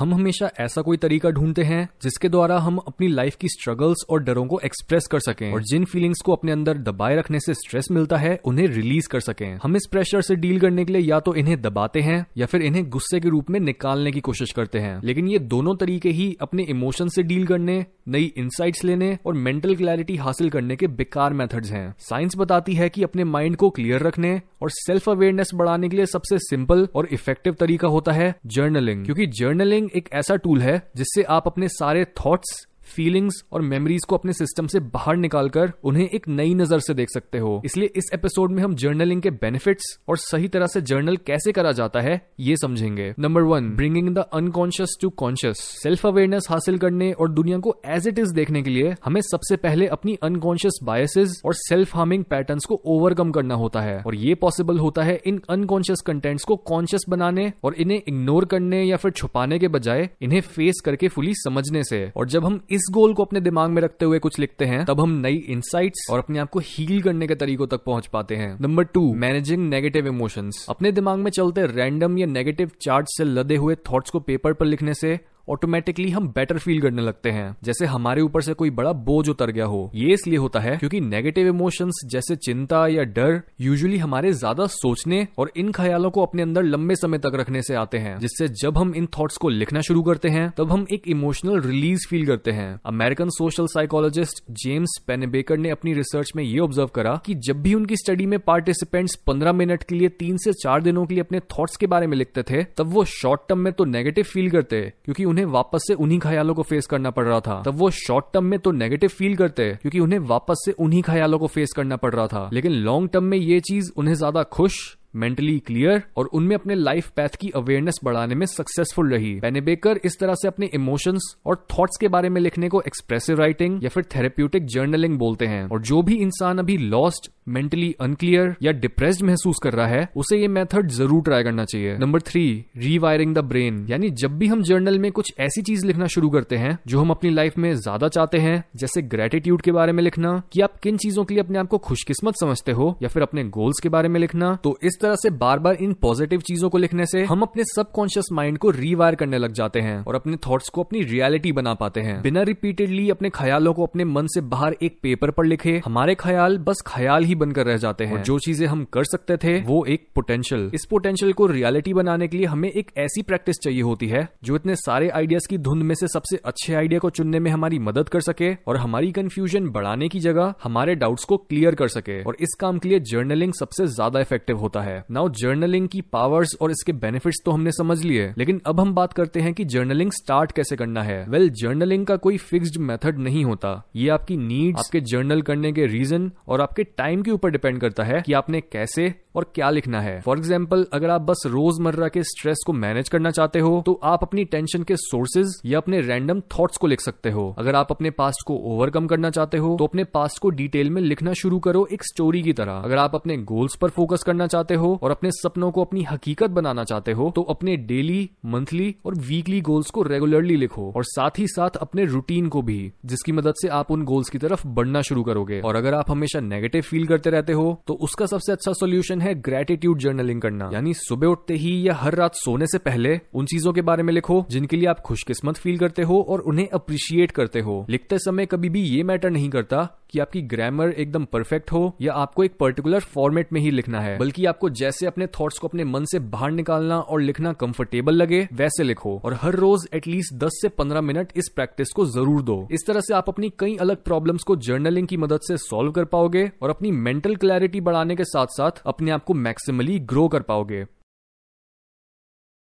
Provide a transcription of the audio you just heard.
हम हमेशा ऐसा कोई तरीका ढूंढते हैं जिसके द्वारा हम अपनी लाइफ की स्ट्रगल्स और डरों को एक्सप्रेस कर सकें और जिन फीलिंग्स को अपने अंदर दबाए रखने से स्ट्रेस मिलता है, उन्हें रिलीज़ कर सकें। हम इस प्रेशर से डील करने के लिए या तो इन्हें दबाते हैं या फिर इन्हें गुस्से के रूप में निकालने की कोशिश करते हैं। लेकिन ये दोनों तरीके ही अपने इमोशन से डील करने, नई इंसाइट्स लेने और मेंटल क्लैरिटी हासिल करने के बेकार मेथड्स हैं। साइंस बताती है कि अपने माइंड को क्लियर रखने और सेल्फ अवेयरनेस बढ़ाने के लिए सबसे सिंपल और इफ़ेक्टिव तरीका होता है जर्नलिंग क्योंकि जर्नलिंग एक ऐसा टूल है जिससे आप अपने सारे थॉट्स फीलिंग्स और मेमोरीज को अपने सिस्टम से बाहर निकालकर उन्हें एक नई नज़र से देख सकते हो। इसलिए इस एपिसोड में हम जर्नलिंग के बेनिफिट्स और सही तरह से जर्नल कैसे करा जाता है, ये समझेंगे। Number one bringing the unconscious to conscious self awareness हासिल करने और दुनिया को एज इट इज़ देखने के लिए हमें सबसे पहले अपनी अनकॉन्शियस बायसेस और सेल्फ हार्मिंग पैटर्न्स को ओवरकम करना होता है। और ये पॉसिबल होता है इन अनकॉन्शियस कंटेंट्स को कॉन्शियस बनाने और इन्हें इग्नोर करने या फिर छुपाने के बजाय इन्हें फेस करके फुली समझने से। और जब हम इस गोल को अपने दिमाग में रखते हुए कुछ लिखते हैं। तब हम नई इंसाइट्स और अपने आप को हील करने के तरीकों तक पहुँच पाते हैं। Number two managing negative emotions अपने दिमाग में चलते रैंडम या नेगेटिव चार्ट से लदे हुए थॉट्स को पेपर पर लिखने से ऑटोमेटिकली हम बेटर फील करने लगते हैं। जैसे हमारे ऊपर से कोई बड़ा बोझ उतर गया हो। ये इसलिए होता है क्योंकि नेगेटिव इमोशंस जैसे चिंता या डर यूजुअली हमारे ज़्यादा सोचने और इन ख्यालों को अपने अंदर लंबे समय तक रखने से आते हैं। जिससे जब हम इन थॉट्स को लिखना शुरू करते हैं, तब हम एक इमोशनल रिलीज़ फील करते हैं। American social psychologist James Pennebaker ने अपनी रिसर्च में ये ऑब्ज़र्व करा कि जब भी उनकी स्टडी में पार्टिसिपेंट्स पंद्रह मिनट के लिए तीन से चार दिनों के लिए अपने थॉट्स के बारे में लिखते थे, तब वो शॉर्ट टर्म में तो नेगेटिव फील करते, क्योंकि उन्हें वापस से उन्हीं ख्यालों को फेस करना पड़ रहा था। तब वो शॉर्ट टर्म में तो नेगेटिव फील करते, क्योंकि उन्हें वापस से उन्हीं ख्यालों को फेस करना पड़ रहा था। लेकिन लॉन्ग टर्म में ये चीज़ उन्हें ज़्यादा खुश मेंटली क्लियर और उनमें अपने लाइफ पैथ की अवेयरनेस बढ़ाने में सक्सेसफुल रही। बेनेबेकर इस तरह से अपने इमोशंस और थॉट्स के बारे में लिखने को एक्सप्रेसिव राइटिंग या फिर थेरेप्यूटिक जर्नलिंग बोलते हैं। और जो भी इंसान अभी लॉस्ट मेंटली अनक्लियर या डिप्रेस्ड महसूस कर रहा है, उसे ये मेथड ज़रूर ट्राई करना चाहिए। Number three rewiring the brain यानी जब भी हम जर्नल में कुछ ऐसी चीज़ लिखना शुरू करते हैं, जो हम अपनी लाइफ में ज़्यादा चाहते हैं, जैसे ग्रेटिट्यूड के बारे में लिखना, कि आप किन चीज़ों के लिए अपने आप को खुशकिस्मत समझते हो, या फिर अपने गोल्स के बारे में लिखना तो इस तरह से बार बार इन पॉजिटिव चीज़ों को लिखने से हम अपने सबकॉन्शियस माइंड को रीवायर करने लग जाते हैं, और अपने थॉट्स को अपनी रियलिटी बना पाते हैं। बिना रिपीटेडली अपने ख्यालों को अपने मन से बाहर एक पेपर पर लिखे, हमारे ख्याल बस ख्याल ही बनकर रह जाते हैं। जो चीज़ें हम कर सकते थे वो एक पोटेंशियल इस पोटेंशियल को रियलिटी बनाने के लिए हमें एक ऐसी प्रैक्टिस चाहिए होती है जो इतने सारे आइडियाज़ की धुंध में से सबसे अच्छे आइडिया को चुनने में हमारी मदद कर सके और हमारी कंफ्यूजन बढ़ाने की जगह हमारे डाउट्स को क्लियर कर सके। और इस काम के लिए जर्नलिंग सबसे ज़्यादा इफ़ेक्टिव होता है। नाउ जर्नलिंग की पावर्स और इसके बेनिफिट्स तो हमने समझ लिए लेकिन अब हम बात करते हैं कि जर्नलिंग स्टार्ट कैसे करना है। वेल well, जर्नलिंग का कोई फिक्स्ड मेथड नहीं होता। ये आपकी नीड्स आपके जर्नल करने के रीजन और आपके टाइम के ऊपर डिपेंड करता है कि आपने कैसे और क्या लिखना है? फॉर एग्ज़ाम्पल अगर आप बस रोज़मर्रा के स्ट्रेस को मैनेज करना चाहते हो तो आप अपनी टेंशन के सोर्सेज या अपने रैंडम थॉट्स को लिख सकते हो। अगर आप अपने पास्ट को ओवरकम करना चाहते हो तो अपने पास्ट को डिटेल में लिखना शुरू करो एक स्टोरी की तरह। अगर आप अपने गोल्स पर फोकस करना चाहते हो और अपने सपनों को अपनी हकीकत बनाना चाहते हो तो अपने डेली मंथली और वीकली गोल्स को रेगुलरली लिखो। और साथ ही साथ अपने रूटीन को भी, जिसकी मदद से आप उन गोल्स की तरफ़ बढ़ना शुरू करोगे। और अगर आप हमेशा नेगेटिव फील करते रहते हो तो उसका सबसे अच्छा सोल्यूशन है ग्रेटिट्यूड जर्नलिंग करना। यानी सुबह उठते ही या हर रात सोने से पहले उन चीज़ों के बारे में लिखो जिनके लिए आप खुशकिस्मत फील करते हो और उन्हें अप्रिशिएट करते हो। लिखते समय कभी भी ये मैटर नहीं करता कि आपकी ग्रामर एकदम परफेक्ट हो या आपको एक पर्टिकुलर फॉर्मेट में ही लिखना है, बल्कि आपको जैसे अपने थॉट्स को अपने मन से बाहर निकालना और लिखना कंफर्टेबल लगे, वैसे लिखो। और हर रोज एटलीस्ट 10 से 15 मिनट इस प्रैक्टिस को ज़रूर दो। इस तरह से आप अपनी कई अलग प्रॉब्लम्स को जर्नलिंग की मदद से सॉल्व कर पाओगे और अपनी मेंटल क्लैरिटी बढ़ाने के साथ साथ अपने आप को मैक्सिमली ग्रो कर पाओगे।